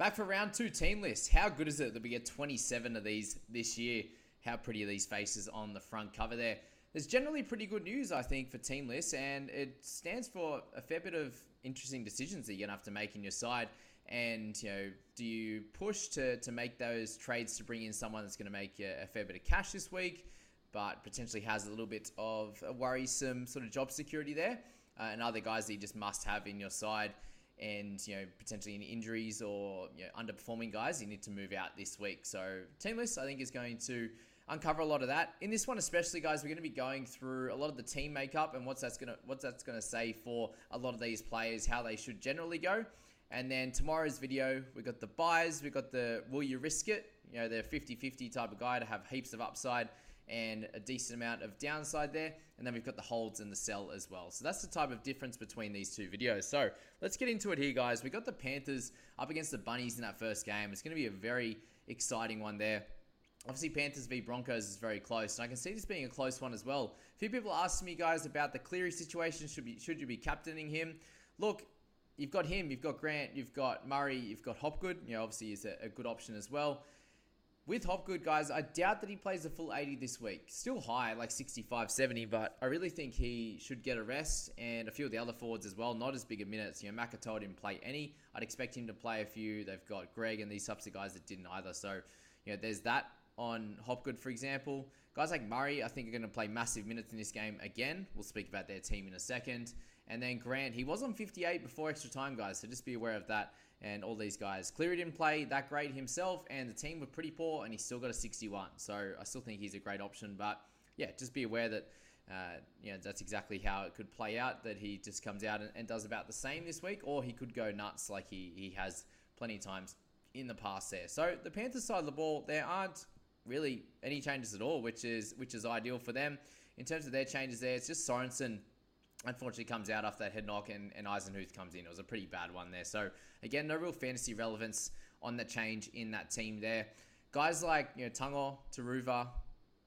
Back for round two team list. How good is it that we get 27 of these this year? How pretty are these faces on the front cover there? There's generally pretty good news, I think, for team lists, and it stands for a fair bit of interesting decisions that you're gonna have to make in your side. And you know, do you push to to make those trades to bring in someone that's going to make a fair bit of cash this week, but potentially has a little bit of a worrisome sort of job security there, uh, and other guys that you just must have in your side and you know potentially any injuries or you know, underperforming guys you need to move out this week. So team list I think is going to uncover a lot of that in this one, especially guys. We're going to be going through a lot of the team makeup and what's that's going to what's that's to say for a lot of these players, how they should generally go. And then tomorrow's video, we got the buys, we got the will you risk it? You know, they're 50-50 type of guy to have heaps of upside and a decent amount of downside there. And then we've got the holds and the sell as well. So that's the type of difference between these two videos. So let's get into it here, guys. We got the Panthers up against the Bunnies in that first game. It's going to be a very exciting one there. Obviously, Panthers v Broncos is very close, and I can see this being a close one as well. A few people asked me, guys, about the Cleary situation. Should be should you be captaining him? Look, you've got him, you've got Grant, you've got Murray, you've got Hopgood. You know, obviously, is a, a good option as well. With Hopgood, guys, I doubt that he plays a full 80 this week. Still high, like 65, 70, but I really think he should get a rest and a few of the other forwards as well. Not as big a minutes. You know, Makatoa didn't play any. I'd expect him to play a few. They've got Greg and these types of guys that didn't either. So, you know, there's that on Hopgood, for example. Guys like Murray, I think, are going to play massive minutes in this game again. We'll speak about their team in a second. And then Grant, he was on 58 before extra time, guys, so just be aware of that. And all these guys. Cleary didn't play that great himself, and the team were pretty poor, and he still got a 61. So I still think he's a great option. But yeah, just be aware that uh, you know, that's exactly how it could play out. That he just comes out and, and, does about the same this week, or he could go nuts like he, he has plenty of times in the past there. So the Panthers side of the ball, there aren't really any changes at all, which is which is ideal for them. In terms of their changes there, it's just Sorensen unfortunately comes out after that head knock and, and Eisenhuth comes in. It was a pretty bad one there. So again, no real fantasy relevance on the change in that team there. Guys like you know Tungo, Turuva,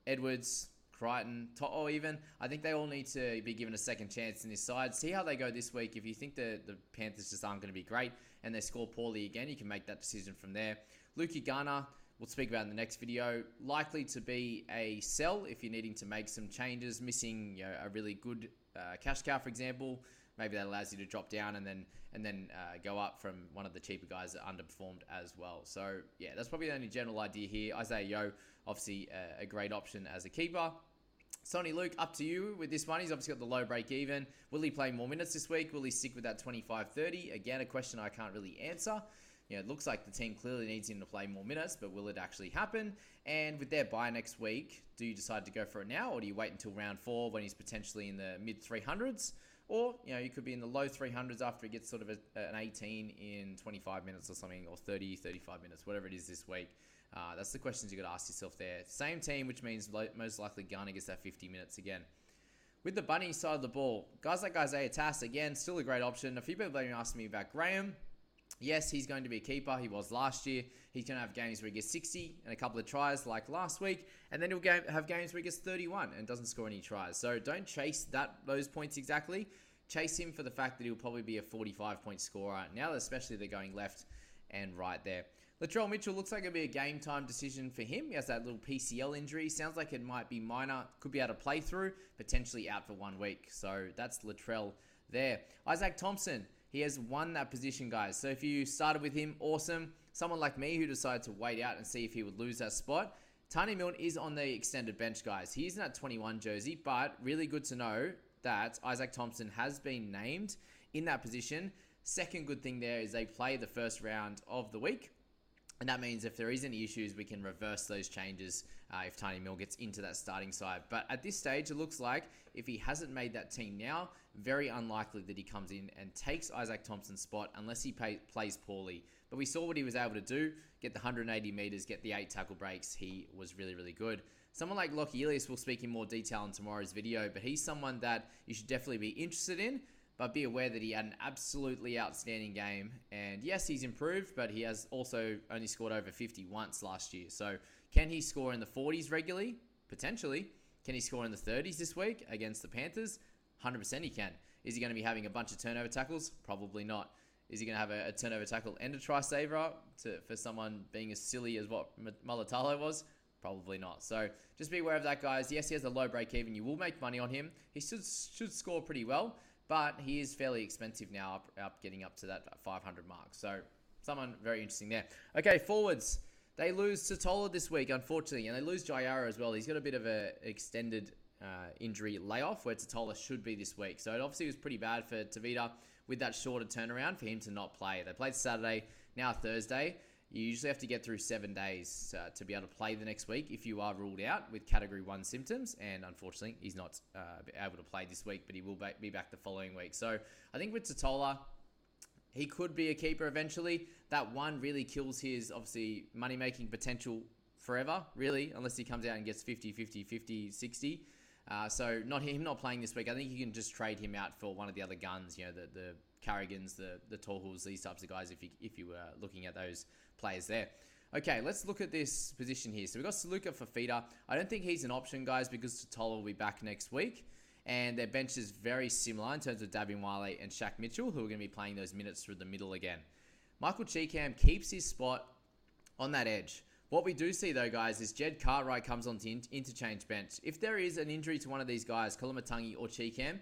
Edwards, Crichton, To'o even, I think they all need to be given a second chance in this side. See how they go this week. If you think the, the Panthers just aren't going to be great and they score poorly again, you can make that decision from there. Luke Garner, we'll speak about in the next video. Likely to be a sell if you're needing to make some changes, missing you know, a really good uh, cash cow, for example. Maybe that allows you to drop down and then and then uh, go up from one of the cheaper guys that underperformed as well. So yeah, that's probably the only general idea here. Isaiah Yeo, obviously uh, a great option as a keeper. Soni Luke, up to you with this one. He's obviously got the low break even. Will he play more minutes this week? Will he stick with that 25 30? Again, a question I can't really answer. You know, it looks like the team clearly needs him to play more minutes, but will it actually happen? And with their buy next week, do you decide to go for it now, or do you wait until round four when he's potentially in the mid 300s? Or, you know, you could be in the low 300s after he gets sort of a, an 18 in 25 minutes or something, or 30, 35 minutes, whatever it is this week. Uh, that's the questions you got to ask yourself there. Same team, which means lo- most likely Garner gets that 50 minutes again. With the Bunny side of the ball, guys like Isaiah Tass, again, still a great option. A few people have been asking me about Graham. Yes, he's going to be a keeper. He was last year. He's going to have games where he gets 60 and a couple of tries like last week, and then he'll have games where he gets 31 and doesn't score any tries. So don't chase that those points exactly. Chase him for the fact that he'll probably be a 45 point scorer. Now, especially they're going left and right there. Latrell Mitchell looks like it'll be a game time decision for him. He has that little PCL injury. Sounds like it might be minor. Could be able to play through, potentially out for one week. So that's Latrell there. Isaac Thompson, he has won that position, guys. So if you started with him, awesome. Someone like me who decided to wait out and see if he would lose that spot. Taane Milne is on the extended bench, guys. He's in that 21 jersey, but really good to know that Isaac Thompson has been named in that position. Second good thing there is they play the first round of the week. And that means if there is any issues, we can reverse those changes uh, if Taane Milne gets into that starting side. But at this stage, it looks like if he hasn't made that team now, very unlikely that he comes in and takes Isaac Thompson's spot unless he pay, plays poorly. But we saw what he was able to do get the 180 meters, get the eight tackle breaks. He was really, really good. Someone like Lockie Ilias will speak in more detail in tomorrow's video, but he's someone that you should definitely be interested in but be aware that he had an absolutely outstanding game. And yes, he's improved, but he has also only scored over 50 once last year. So can he score in the 40s regularly? Potentially. Can he score in the 30s this week against the Panthers? 100% he can. Is he going to be having a bunch of turnover tackles? Probably not. Is he going to have a, a turnover tackle and a try saver for someone being as silly as what Mulitalo was? Probably not. So just be aware of that, guys. Yes, he has a low break even. You will make money on him. He should, should score pretty well but he is fairly expensive now, up, up getting up to that 500 mark. So someone very interesting there. Okay, forwards. They lose Tatola this week, unfortunately, and they lose Jai Arrow as well. He's got a bit of an extended uh, injury layoff where Tatola should be this week. So it obviously was pretty bad for Tevita with that shorter turnaround for him to not play. They played Saturday, now Thursday. You usually have to get through seven days uh, to be able to play the next week if you are ruled out with category one symptoms. And unfortunately, he's not uh, able to play this week, but he will be back the following week. So I think with Tatola, he could be a keeper eventually. That one really kills his obviously money making potential forever, really, unless he comes out and gets 50, 50, 50, 60. Uh, so not him not playing this week. I think you can just trade him out for one of the other guns. You know, the the Carrigans, the the Tohuls, these types of guys. If you if you were looking at those players there. Okay, let's look at this position here. So we've got Saluka Fifita. I don't think he's an option, guys, because Tatola will be back next week. And their bench is very similar in terms of Davin Wiley and Shaq Mitchell, who are going to be playing those minutes through the middle again. Michael Chee-Kam keeps his spot on that edge. What we do see, though, guys, is Jed Cartwright comes on interchange bench. If there is an injury to one of these guys, Koloamatangi or Chee-Kam,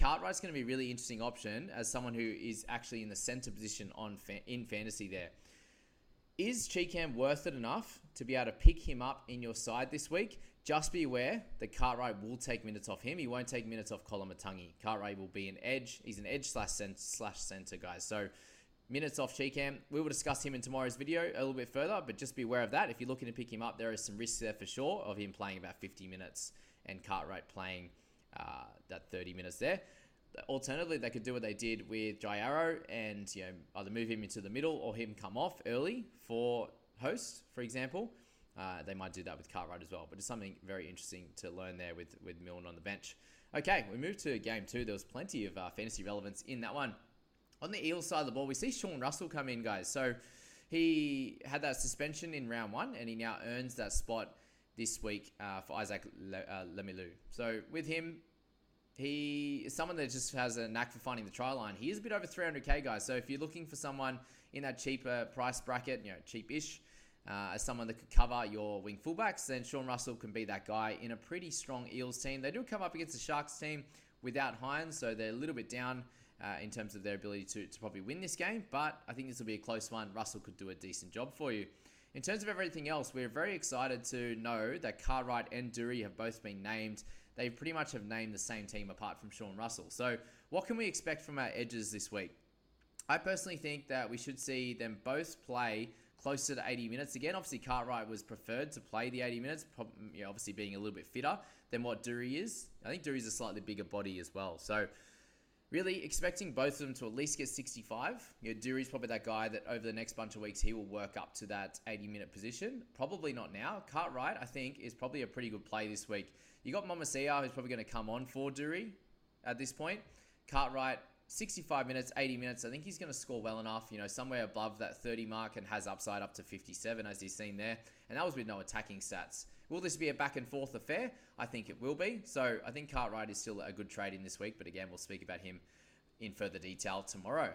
Cartwright's going to be a really interesting option as someone who is actually in the center position on in fantasy there. Is Chee-Kam worth it enough to be able to pick him up in your side this week? Just be aware that Cartwright will take minutes off him. He won't take minutes off Koloamatangi. Cartwright will be an edge. He's an edge slash slash center, guys. So minutes off Chee-Kam. We will discuss him in tomorrow's video a little bit further, but just be aware of that. If you're looking to pick him up, there is some risks there for sure of him playing about 50 minutes and Cartwright playing uh, that 30 minutes there alternatively, they could do what they did with Jai Arrow and you know either move him into the middle or him come off early for host, for example. Uh, they might do that with Cartwright as well, but it's something very interesting to learn there with with Milne on the bench. Okay, we move to game two. There was plenty of uh, fantasy relevance in that one. On the Eels side of the ball, we see Sean Russell come in, guys. So he had that suspension in round one, and he now earns that spot this week uh, for Isaac Le- uh, Lemuelu. So with him, he is someone that just has a knack for finding the try line. He is a bit over 300k, guys. So if you're looking for someone in that cheaper price bracket, you know, cheap-ish, uh, as someone that could cover your wing fullbacks, then Sean Russell can be that guy in a pretty strong Eels team. They do come up against the Sharks team without Hynes, so they're a little bit down uh, in terms of their ability to, to probably win this game. But I think this will be a close one. Russell could do a decent job for you. In terms of everything else, we're very excited to know that Cartwright and Durie have both been named they pretty much have named the same team apart from Sean Russell. So, what can we expect from our edges this week? I personally think that we should see them both play closer to 80 minutes again. Obviously, Cartwright was preferred to play the 80 minutes, obviously being a little bit fitter than what Durie is. I think Durie's a slightly bigger body as well. So, Really expecting both of them to at least get 65. You know, Dury's probably that guy that over the next bunch of weeks he will work up to that 80 minute position. Probably not now. Cartwright, I think, is probably a pretty good play this week. You got Momasia, who's probably going to come on for Dury at this point. Cartwright, 65 minutes, 80 minutes. I think he's going to score well enough, you know, somewhere above that 30 mark and has upside up to 57 as he's seen there. And that was with no attacking stats. Will this be a back and forth affair? I think it will be. So I think Cartwright is still a good trade in this week, but again, we'll speak about him in further detail tomorrow.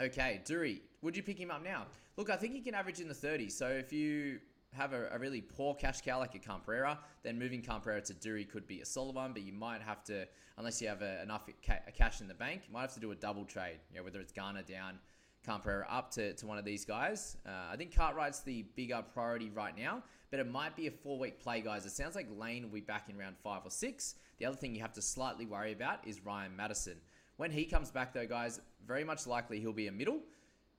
Okay, Dury, would you pick him up now? Look, I think he can average in the 30s. So if you have a, a really poor cash cow like a Camprera, then moving Camprera to Dury could be a solid one, but you might have to, unless you have a, enough ca- cash in the bank, you might have to do a double trade, you know, whether it's Garner down, Camprera up to, to one of these guys. Uh, I think Cartwright's the bigger priority right now, but it might be a four week play, guys. It sounds like Lane will be back in round five or six. The other thing you have to slightly worry about is Ryan Matterson. When he comes back, though, guys, very much likely he'll be a middle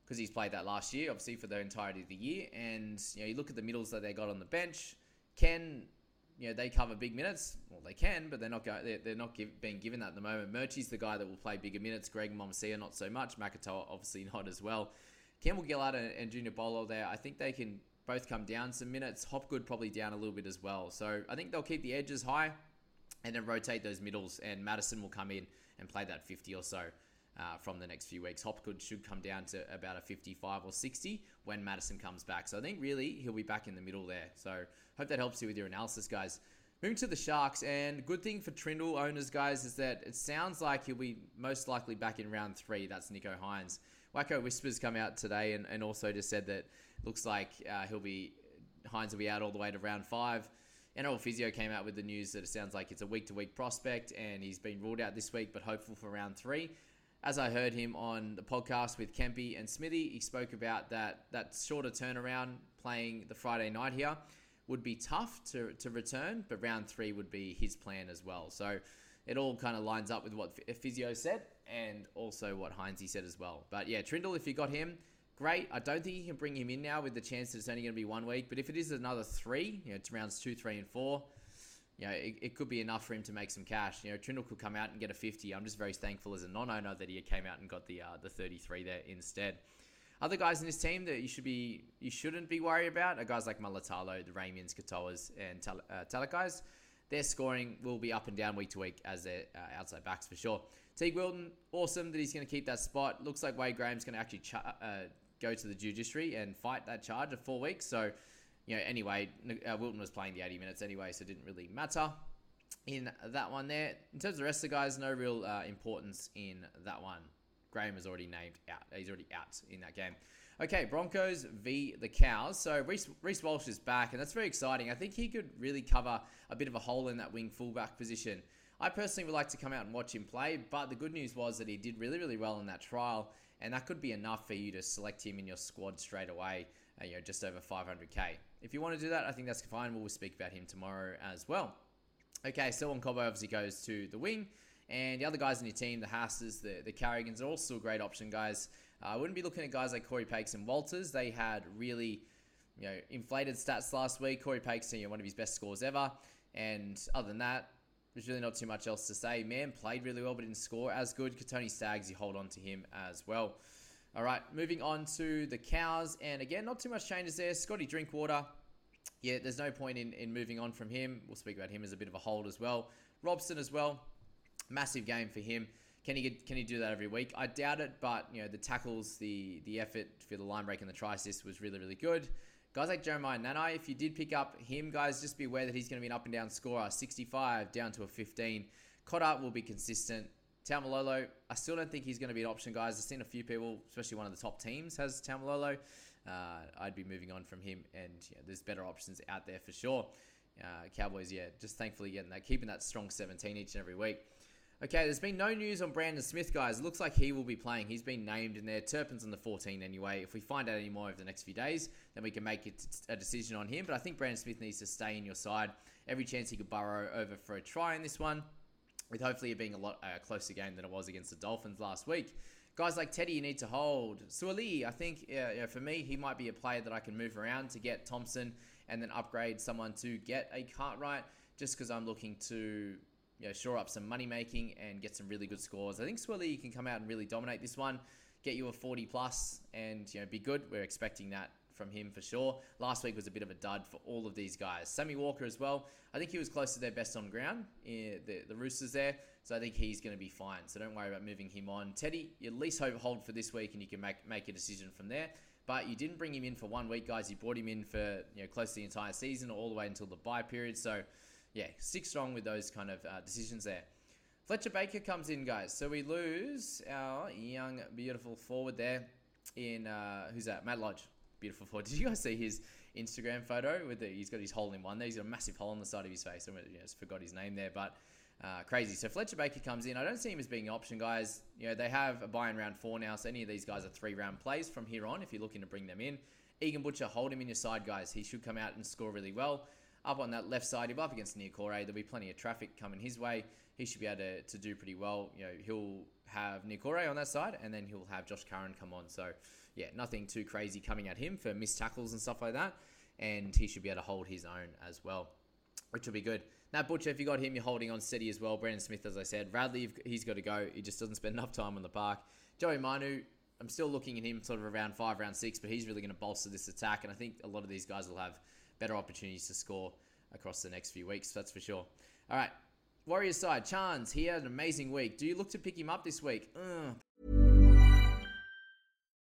because he's played that last year, obviously for the entirety of the year. And you know, you look at the middles that they got on the bench. Can you know they cover big minutes? Well, they can, but they're not go, they're, they're not give, being given that at the moment. Murchie's the guy that will play bigger minutes. Greg Momasia not so much. Makatoa obviously not as well. Campbell Gillard and, and Junior Paulo there. I think they can both come down some minutes. Hopgood probably down a little bit as well. So I think they'll keep the edges high and then rotate those middles. And Matterson will come in and play that 50 or so. Uh, from the next few weeks. Hopgood should come down to about a 55 or 60 when Matterson comes back. So I think really he'll be back in the middle there. So hope that helps you with your analysis, guys. Moving to the Sharks, and good thing for Trindall owners, guys, is that it sounds like he'll be most likely back in round three. That's Nicho Hynes. Wacko Whispers come out today and, and also just said that looks like uh, he'll be Hines will be out all the way to round five. NRL Physio came out with the news that it sounds like it's a week to week prospect and he's been ruled out this week, but hopeful for round three. As I heard him on the podcast with Kempy and Smithy, he spoke about that that shorter turnaround playing the Friday night here would be tough to, to return, but round three would be his plan as well. So it all kind of lines up with what Physio said and also what Hynes said as well. But yeah, Trindall, if you got him, great. I don't think you can bring him in now with the chance that it's only going to be one week. But if it is another three, you know, it's rounds two, three, and four, you know, it, it could be enough for him to make some cash. You know, Trindall could come out and get a 50. I'm just very thankful as a non-owner that he came out and got the uh, the 33 there instead. Other guys in this team that you should be you shouldn't be worried about are guys like Mulitalo, the Ramiens, Katoas, and Tal- uh, Talakais. Their scoring will be up and down week to week as their uh, outside backs for sure. Teig Wilton, awesome that he's going to keep that spot. Looks like Wade Graham's going to actually ch- uh, go to the judiciary and fight that charge of four weeks. So, you know, anyway, uh, Wilton was playing the 80 minutes anyway, so it didn't really matter in that one there. In terms of the rest of the guys, no real uh, importance in that one. Graham is already named out. He's already out in that game. Okay, Broncos v the Cows. So Reece Walsh is back, and that's very exciting. I think he could really cover a bit of a hole in that wing fullback position. I personally would like to come out and watch him play, but the good news was that he did really, really well in that trial, and that could be enough for you to select him in your squad straight away, uh, you know, just over 500k. If you want to do that, I think that's fine. We'll speak about him tomorrow as well. Okay, Selwyn Cobbo obviously goes to the wing. And the other guys in your team, the Haasses, the, the Carrigans, are all still a great option, guys. Uh, I wouldn't be looking at guys like Corey Paix and Walters. They had really, you know, inflated stats last week. Corey Paix, you know, one of his best scores ever. And other than that, there's really not too much else to say. Mam played really well, but didn't score as good. Tony Staggs, you hold on to him as well. All right, moving on to the cows. And again, not too much changes there. Scotty Drinkwater. Yeah, there's no point in, in moving on from him. We'll speak about him as a bit of a hold as well. Robson as well. Massive game for him. Can he get, can he do that every week? I doubt it, but you know the tackles, the the effort for the line break and the try assist was really really good. Guys like Jeremiah Nanai, if you did pick up him, guys, just be aware that he's going to be an up and down scorer. 65 down to a 15. Cotter will be consistent. Taumalolo, I still don't think he's going to be an option, guys. I've seen a few people, especially one of the top teams, has Taumalolo. Uh, I'd be moving on from him, and yeah, there's better options out there for sure. Uh, Cowboys, yeah, just thankfully getting that, keeping that strong 17 each and every week. Okay, there's been no news on Brandon Smith, guys. It looks like he will be playing. He's been named in there. Turpin's on the 14 anyway. If we find out any more over the next few days, then we can make a decision on him. But I think Brandon Smith needs to stay in your side. Every chance he could burrow over for a try in this one, with hopefully it being a lot uh, closer game than it was against the Dolphins last week. Guys like Teddy, you need to hold. Suaalii, I think uh, for me, he might be a player that I can move around to get Thompson and then upgrade someone to get a Cartwright just because I'm looking to you know, shore up some money making and get some really good scores. I think Swilly can come out and really dominate this one, get you a 40 plus, and you know be good. We're expecting that from him for sure. Last week was a bit of a dud for all of these guys. Sammy Walker as well. I think he was close to their best on ground. the, the Roosters there. So I think he's going to be fine. So don't worry about moving him on. Teddy, you at least hope hold for this week and you can make, make a decision from there. But you didn't bring him in for one week, guys. You brought him in for you know close to the entire season, all the way until the bye period. So yeah, stick strong with those kind of uh, decisions there. Fletcher Baker comes in, guys. So we lose our young, beautiful forward there in uh, who's that? Matt Lodge. Beautiful forward. Did you guys see his Instagram photo with the? He's got his hole in one there. He's got a massive hole on the side of his face. I just forgot his name there, but uh, crazy. So Fletcher Baker comes in. I don't see him as being an option, guys. You know they have a buy in round four now, so any of these guys are three round plays from here on. If you're looking to bring them in, Egan Butcher, hold him in your side, guys. He should come out and score really well up on that left side. He'll up against Niukore. There'll be plenty of traffic coming his way. He should be able to, to do pretty well. You know, he'll have Niukore on that side, and then he'll have Josh Curran come on. So, yeah, nothing too crazy coming at him for missed tackles and stuff like that. And he should be able to hold his own as well, which will be good. Now, Butcher, if you got him, you're holding on steady as well. Brandon Smith, as I said. Radley, he's got to go. He just doesn't spend enough time on the park. Joey Manu, I'm still looking at him sort of around five, round six, but he's really going to bolster this attack. And I think a lot of these guys will have better opportunities to score across the next few weeks, that's for sure. All right, Warriors side, Chance, he had an amazing week. Do you look to pick him up this week? Ugh.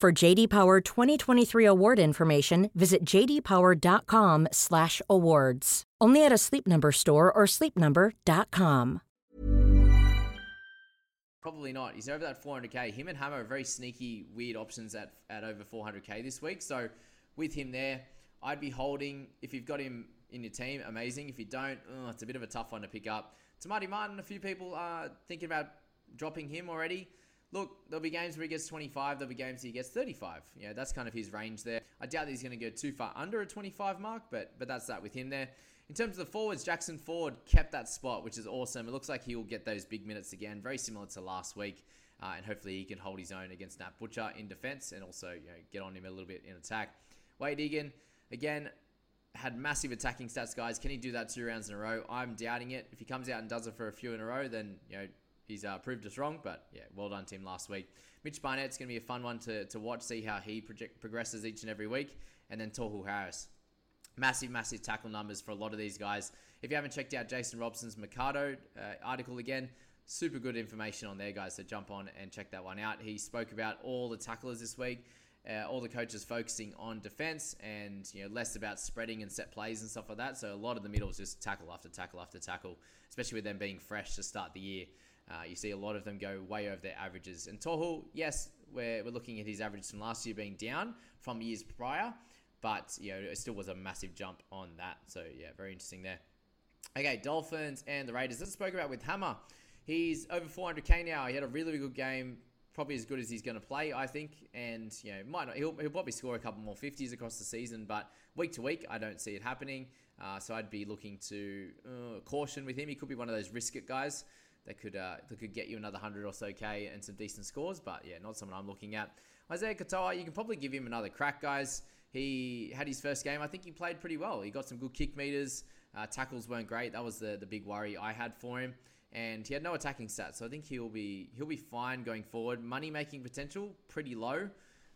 For JD Power 2023 award information, visit jdpower.com/awards. Only at a Sleep Number store or sleepnumber.com. Probably not. He's over that 400k. Him and Hammer are very sneaky, weird options at at over 400k this week. So with him there, I'd be holding. If you've got him in your team, amazing. If you don't, oh, it's a bit of a tough one to pick up. Marty Martin, a few people are thinking about dropping him already. Look, there'll be games where he gets 25. There'll be games where he gets 35. Yeah, that's kind of his range there. I doubt he's going to go too far under a 25 mark, but but that's that with him there. In terms of the forwards, Jackson Ford kept that spot, which is awesome. It looks like he will get those big minutes again, very similar to last week, uh, and hopefully he can hold his own against Nat Butcher in defense and also you know, get on him a little bit in attack. Wayde Egan, again, had massive attacking stats, guys. Can he do that two rounds in a row? I'm doubting it. If he comes out and does it for a few in a row, then you know he's uh, proved us wrong. But yeah, well done to him last week. Mitch Barnett's going to be a fun one to, to watch, see how he project, progresses each and every week. And then Tohu Harris. Massive, massive tackle numbers for a lot of these guys. If you haven't checked out Jason Robson's Mercado uh, article again, super good information on there, guys. So jump on and check that one out. He spoke about all the tacklers this week. Uh, all the coaches focusing on defense and you know less about spreading and set plays and stuff like that. So a lot of the middles just tackle after tackle after tackle, especially with them being fresh to start the year. Uh, you see a lot of them go way over their averages. And Tohu, yes, we're, we're looking at his average from last year being down from years prior, but you know it still was a massive jump on that. So yeah, very interesting there. Okay, Dolphins and the Raiders. Let's spoke about with Hammer. He's over 400k now. He had a really, really good game probably as good as he's going to play, I think. And you know, might not. He'll, he'll probably score a couple more fifties across the season, but week to week, I don't see it happening. Uh, so I'd be looking to uh, caution with him. He could be one of those risk it guys that could uh, that could get you another hundred or so k and some decent scores. But yeah, not someone I'm looking at. Isaiah Katoa, you can probably give him another crack, guys. He had his first game. I think he played pretty well. He got some good kick meters. Uh, tackles weren't great. That was the the big worry I had for him and he had no attacking stats, so I think he'll be he'll be fine going forward. Money making potential pretty low.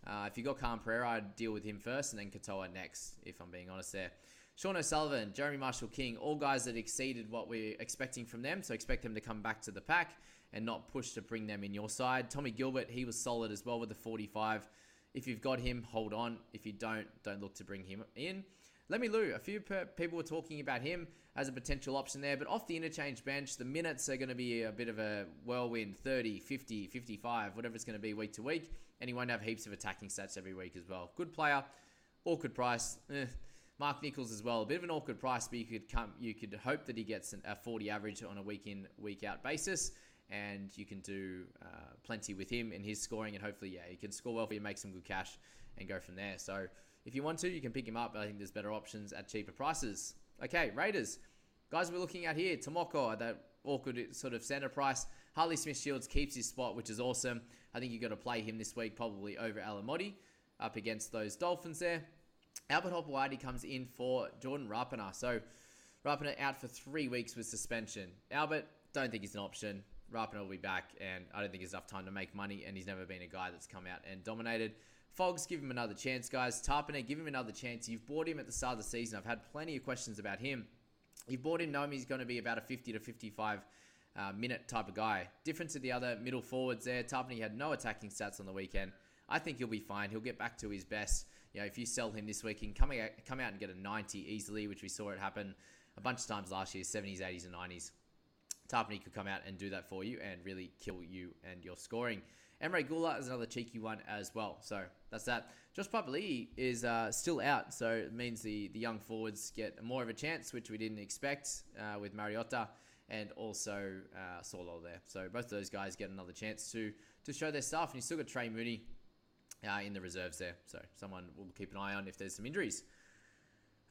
Uh, if you got Khan Pereira, I'd deal with him first, and then Katoa next. If I'm being honest, there. Sean O'Sullivan, Jeremy Marshall King, all guys that exceeded what we're expecting from them. So expect them to come back to the pack and not push to bring them in your side. Tommy Gilbert, he was solid as well with the 45. If you've got him, hold on. If you don't, don't look to bring him in. Lemmy Lou, a few people were talking about him as a potential option there, but off the interchange bench, the minutes are going to be a bit of a whirlwind 30, 50, 55, whatever it's going to be week to week, and he won't have heaps of attacking stats every week as well. Good player, awkward price. Eh. Mark Nicholls as well, a bit of an awkward price, but you could come, you could hope that he gets a 40 average on a week in, week out basis, and you can do uh, plenty with him and his scoring, and hopefully, yeah, he can score well for you, make some good cash, and go from there. So if you want to, you can pick him up. But I think there's better options at cheaper prices. Okay, Raiders. Guys, we're looking at here. Timoko, that awkward sort of center price. Harley Smith Shields keeps his spot, which is awesome. I think you've got to play him this week, probably over Alamoti up against those Dolphins there. Albert Hopoate comes in for Jordan Rapana. So Rapana out for three weeks with suspension. Albert, don't think he's an option. Rapana will be back, and I don't think there's enough time to make money, and he's never been a guy that's come out and dominated. Fogs, give him another chance, guys. Tapine, give him another chance. You've bought him at the start of the season. I've had plenty of questions about him. You've bought him knowing he's going to be about a 50 to 55 uh, minute type of guy. Different to the other middle forwards there. Tapine had no attacking stats on the weekend. I think he'll be fine. He'll get back to his best. You know, if you sell him this week, he can come out, come out and get a 90 easily, which we saw it happen a bunch of times last year, 70s, 80s, and 90s. Tapine could come out and do that for you and really kill you and your scoring. Emre Guler is another cheeky one as well. So that's that. Josh Papali'i is uh, still out, so it means the, the young forwards get more of a chance, which we didn't expect uh, with Mariota and also uh, Saulo there. So both of those guys get another chance to to show their stuff. And you still got Trey Mooney uh, in the reserves there, so someone will keep an eye on if there's some injuries.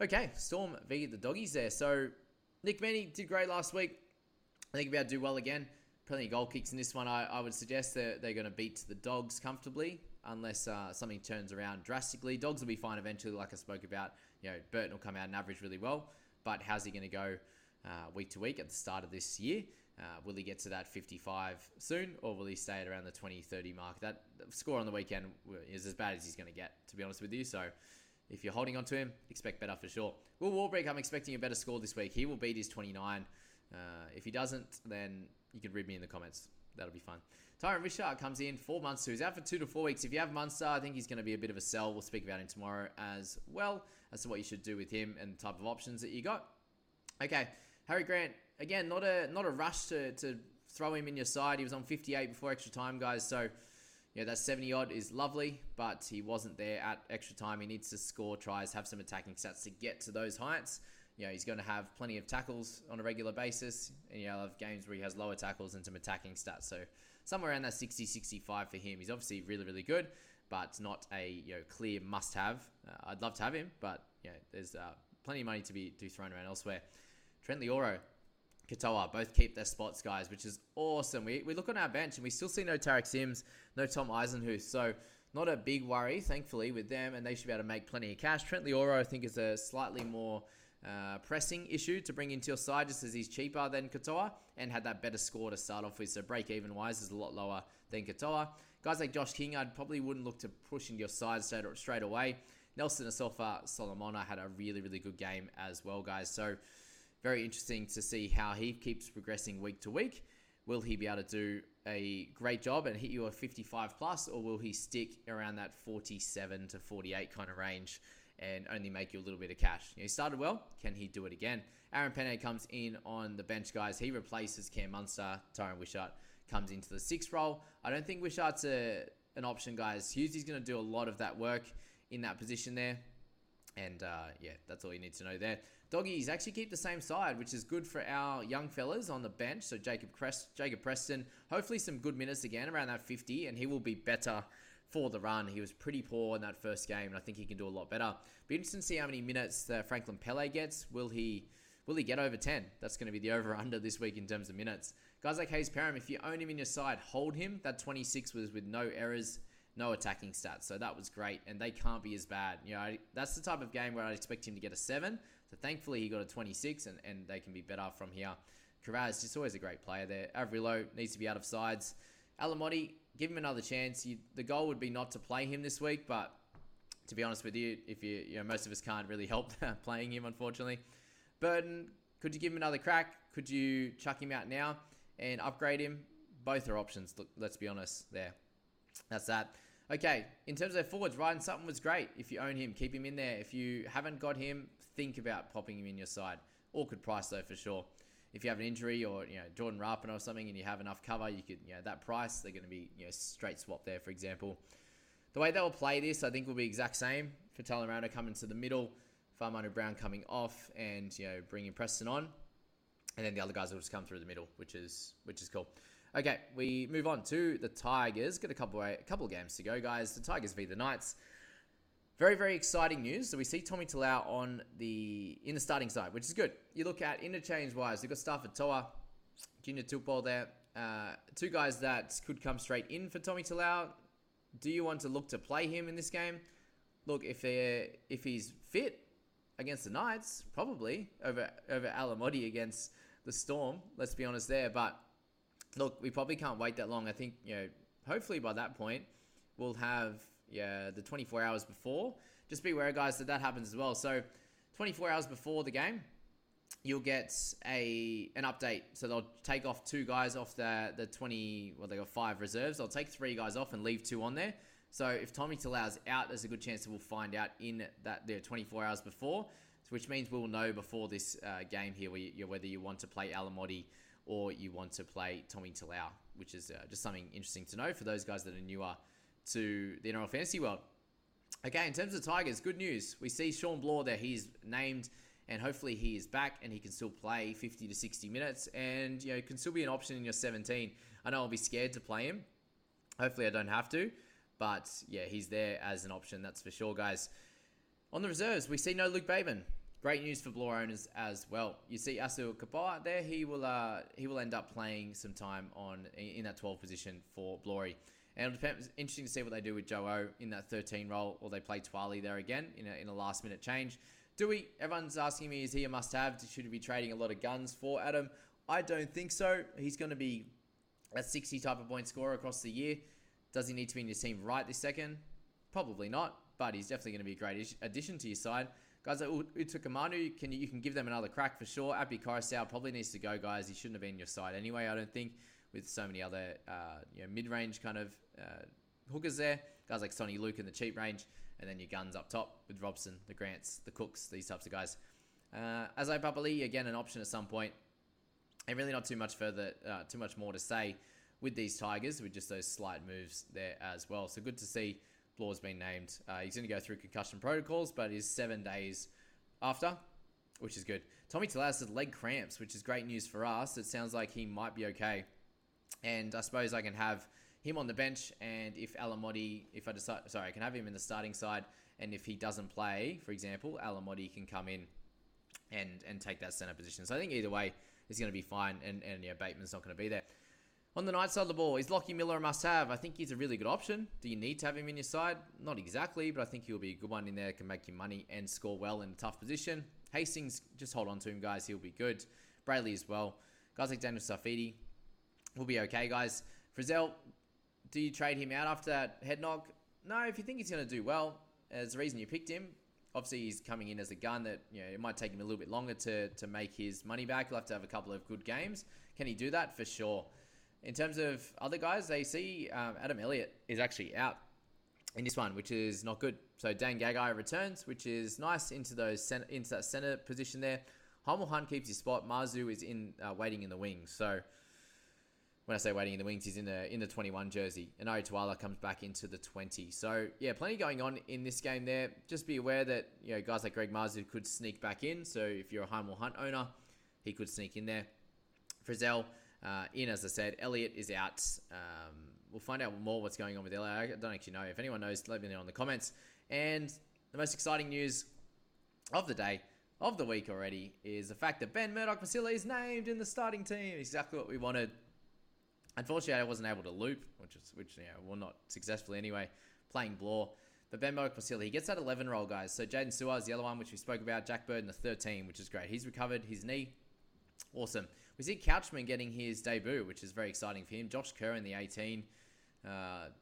Okay, Storm v the doggies there. So Nick Meaney did great last week. I think about to do well again plenty of goal kicks in this one. I, I would suggest that they're going to beat the Dogs comfortably unless uh, something turns around drastically. Dogs will be fine eventually, like I spoke about. You know, Burton will come out and average really well, but how's he going to go uh, week to week at the start of this year? Uh, will he get to that 55 soon, or will he stay at around the 20 30 mark? That score on the weekend is as bad as he's going to get, to be honest with you. So if you're holding on to him, expect better for sure. Will Warbrick, I'm expecting a better score this week. He will beat his 29. Uh, if he doesn't, then you can read me in the comments. That'll be fun. Tyron Richard comes in four months, so he's out for two to four weeks. If you have Munster, I think he's going to be a bit of a sell. We'll speak about him tomorrow as well as to what you should do with him and the type of options that you got. Okay, Harry Grant again, not a not a rush to to throw him in your side. He was on 58 before extra time, guys. So yeah, that 70 odd is lovely, but he wasn't there at extra time. He needs to score tries, have some attacking stats to get to those heights you know, he's going to have plenty of tackles on a regular basis. And, you know, have games where he has lower tackles and some attacking stats. So somewhere around that 60, 65 for him. He's obviously really, really good, but not a, you know, clear must have. Uh, I'd love to have him, but, you know, there's uh, plenty of money to be, to be thrown around elsewhere. Trent Loiero, Katoa, both keep their spots, guys, which is awesome. We, we look on our bench and we still see no Tariq Sims, no Tom Eisenhuth. So, not a big worry, thankfully, with them, and they should be able to make plenty of cash. Trent Loiero, I think, is a slightly more uh, pressing issue to bring into your side just as he's cheaper than Katoa and had that better score to start off with. So break even wise is a lot lower than Katoa. Guys like Josh King, I probably wouldn't look to push into your side straight, straight away. Nelson Asofa Solomona had a really, really good game as well, guys. So very interesting to see how he keeps progressing week to week. Will he be able to do a great job and hit you a 55 plus, or will he stick around that 47 to 48 kind of range? and only make you a little bit of cash. You know, he started well. Can he do it again? Aaron Pene comes in on the bench, guys. He replaces Cam Munster. Tyran Wishart comes into the sixth role. I don't think Wishart's a, an option, guys. Hughesy's going to do a lot of that work in that position there. And uh, yeah, that's all you need to know there. Doggies actually keep the same side, which is good for our young fellas on the bench. So Jacob Crest, Jacob Preston, hopefully some good minutes again around that 50, and he will be better for the run. He was pretty poor in that first game, and I think he can do a lot better. Be interesting to see how many minutes uh, Franklin Pele gets. Will he will he get over 10? That's going to be the over under this week in terms of minutes. Guys like Hayze Perham, if you own him in your side, hold him. That 26 was with no errors, no attacking stats, so that was great, and they can't be as bad. You know, that's the type of game where I'd expect him to get a seven. So thankfully, he got a 26, and, and they can be better from here. Kiraz, just always a great player there. Averillo needs to be out of sides. Alamoti, give him another chance. You, the goal would be not to play him this week, but To be honest with you, if you you know most of us can't really help playing him, unfortunately. Burton, could you give him another crack? Could you chuck him out now and upgrade him? Both are options. Let's be honest. There, that's that. Okay, in terms of forwards, Ryan Sutton was great. If you own him, keep him in there. If you haven't got him, think about popping him in your side. Awkward price though for sure. If you have an injury or you know Jordan Rapana or something and you have enough cover, you could you know that price they're going to be you know straight swap there. For example, the way they will play this, I think will be exact same for Talon coming to the middle, Fa'amanu Brown coming off, and you know bringing Preston on, and then the other guys will just come through the middle, which is which is cool. Okay, we move on to the Tigers. Got a couple a couple games to go, guys. The Tigers v the Knights. Very, very exciting news. So we see Tommy Talau on the in the starting side, which is good. You look at interchange wise, you've got Starford Toa, Junior Tupou there. Uh, two guys that could come straight in for Tommy Talau. Do you want to look to play him in this game? Look, if they if he's fit against the Knights, probably over over Alamoti against the Storm. Let's be honest there, but look, we probably can't wait that long. I think, you know, hopefully by that point, we'll have yeah the 24 hours before. Just be aware, guys, that that happens as well. So 24 hours before the game, you'll get a an update. So they'll take off two guys off the the 20. Well, they got five reserves. They'll take three guys off and leave two on there. So if Tommy Talau's out, there's a good chance that we'll find out in that there 24 hours before, which means we'll know before this uh, game here whether you want to play Alamoti or you want to play Tommy Talau, which is uh, just something interesting to know for those guys that are newer to the NRL fantasy world. Okay, in terms of Tigers, good news. We see Shawn Blore there. He's named, and hopefully he is back and he can still play 50 to 60 minutes, and you know can still be an option in your 17. I know I'll be scared to play him. Hopefully I don't have to, but yeah, he's there as an option. That's for sure, guys. On the reserves, we see no Luke Bateman. Great news for Blore owners as well. You see Asu Kepaoa there. He will uh, he will end up playing some time on in that 12 position for Blory. And it'll depend, interesting to see what they do with Joe O in that 13 role, or they play Twali there again in a, in a last minute change. Do we? Everyone's asking me, is he a must have? Should we be trading a lot of guns for Adam? I don't think so. He's going to be a 60 type of point scorer across the year. Does he need to be in your team right this second? Probably not, but he's definitely going to be a great addition to your side. Guys like Utoikamanu, can you, can give them another crack for sure. Api Koroisau probably needs to go, guys. He shouldn't have been your side anyway, I don't think, with so many other uh, you know, mid-range kind of uh, hookers there. Guys like Soni Luke in the cheap range, and then your guns up top with Robson, the Grants, the Cooks, these types of guys. Uh, I Papali, again, an option at some point. And really not too much further, uh, too much more to say with these Tigers, with just those slight moves there as well. So good to see Blore's been named. Uh, he's going to go through concussion protocols, but is seven days after, which is good. Tommy Talau has leg cramps, which is great news for us. It sounds like he might be okay. And I suppose I can have him on the bench, and if Alamoti, if I decide, sorry, I can have him in the starting side, and if he doesn't play, for example, Alamoti can come in and and take that center position. So I think either way, he's going to be fine, and and yeah, Bateman's not going to be there. On the night side of the ball, is Lockie Miller a must have? I think he's a really good option. Do you need to have him in your side? Not exactly, but I think he'll be a good one in there, can make you money and score well in a tough position. Hastings, just hold on to him, guys. He'll be good. Brayley as well. Guys like Daniel Saifiti will be okay, guys. Frizzell, do you trade him out after that head knock? No, if you think he's going to do well, as the reason you picked him, obviously he's coming in as a gun that you know it might take him a little bit longer to to make his money back. He'll have to have a couple of good games. Can he do that? For sure. In terms of other guys, they see um, Adam Elliott is actually out in this one, which is not good. So Dane Gagai returns, which is nice into those center, into that center position there. Hymel Hunt keeps his spot. Marzhew is in uh, waiting in the wings. So when I say waiting in the wings, he's in the in the 21 jersey. And Ari Tuala comes back into the 20. So yeah, plenty going on in this game there. Just be aware that you know guys like Greg Marzhew could sneak back in. So if you're a Hymel Hunt owner, he could sneak in there. Frizzell uh, in, as I said, Elliott is out. Um, we'll find out more what's going on with Elliott. I don't actually know. If anyone knows, let me know in the comments. And the most exciting news of the day, of the week already, is the fact that Ben Murdoch Masila is named in the starting team. Exactly what we wanted. Unfortunately, I wasn't able to loop, which is which you know, well not successfully anyway, playing Blore. But Ben Murdoch Masila, he gets that 11 roll, guys. So Jaden Suarez, the other one, which we spoke about. Jack Bird in the 13, which is great. He's recovered his knee. Awesome. We see Couchman getting his debut, which is very exciting for him. Josh Kerr in the 18. uh,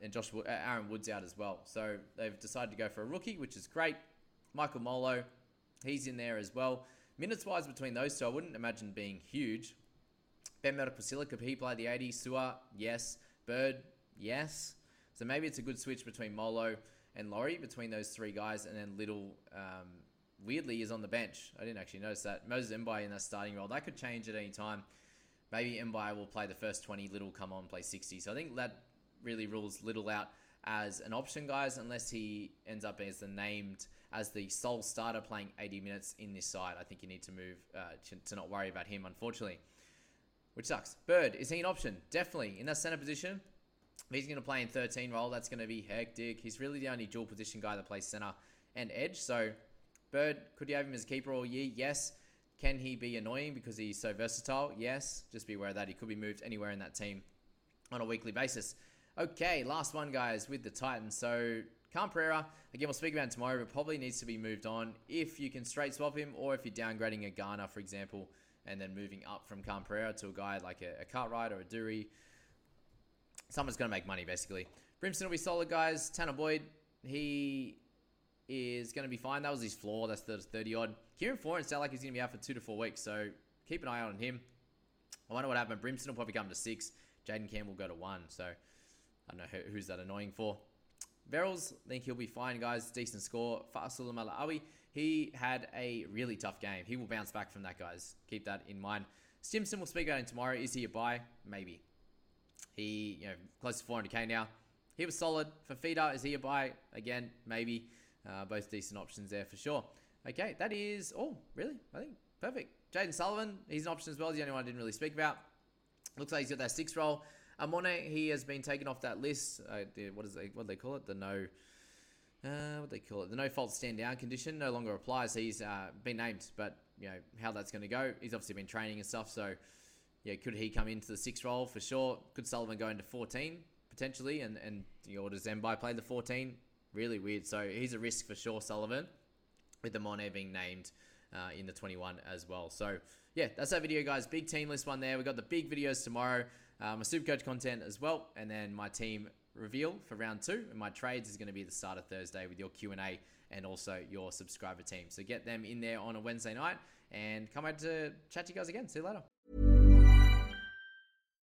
and Josh uh, Aaron Woods out as well. So they've decided to go for a rookie, which is great. Michael Molo, he's in there as well. Minutes wise between those two, I wouldn't imagine being huge. Ben Merteq could he play the 80? Su'A, yes. Bird, yes. So maybe it's a good switch between Molo and Laurie, between those three guys, and then Little, um, weirdly, is on the bench. I didn't actually notice that. Moses Mbye in that starting role. That could change at any time. Maybe Mbye will play the first 20, Little come on, play 60. So I think that really rules Little out as an option, guys, unless he ends up as the named as the sole starter playing 80 minutes in this side. I think you need to move uh, to, to, not worry about him, unfortunately, which sucks. Bird, is he an option? Definitely. In that center position, he's going to play in 13 role, that's going to be hectic. He's really the only dual position guy that plays center and edge. So, Bird, could you have him as a keeper all year? Yes. Can he be annoying because he's so versatile? Yes. Just be aware of that. He could be moved anywhere in that team on a weekly basis. Okay, last one, guys, with the Titans. So, Khan Pereira, again, we'll speak about him tomorrow, but probably needs to be moved on if you can straight swap him or if you're downgrading a Garner, for example, and then moving up from Khan Pereira to a guy like a, a Cartwright or a Dury. Someone's going to make money, basically. Brimson will be solid, guys. Tanah Boyd, he is going to be fine. That was his floor. That's the 30 odd. Kieran Foran sounds like he's going to be out for two to four weeks, so keep an eye on him. I wonder what happened. Brimson will probably come to six. Jaden Cam will go to one. So I don't know who's that annoying for. Verrills, I think he'll be fine, guys. Decent score. Fa'asuamaleaui, he had a really tough game. He will bounce back from that, guys. Keep that in mind. Stimson, we'll speak about him tomorrow. Is he a buy? Maybe. He, you know, close to 400k now. He was solid. For Feeder, is he a buy? Again, maybe. Uh, both decent options there for sure. Okay, that is all, really. I think perfect. Jaden Sullivan, he's an option as well. The only one I didn't really speak about. Looks like he's got that six roll. Amone, he has been taken off that list. Uh, what is they, what do they call it? The no, uh, what they call it? The no fault stand down condition no longer applies. He's uh, been named, but you know how that's going to go. He's obviously been training and stuff. So yeah, could he come into the six role for sure? Could Sullivan go into 14 potentially? And and you know, does Mbye play the 14? Really weird. So he's a risk for sure, Sullivan, with the Monet being named uh, in the 21 as well. So yeah, that's that video, guys. Big team list one there. We got the big videos tomorrow. Uh, my Supercoach content as well, and then my team reveal for round two. And my trades is going to be the start of Thursday with your Q and A and also your subscriber team. So get them in there on a Wednesday night and come out to chat to you guys again. See you later.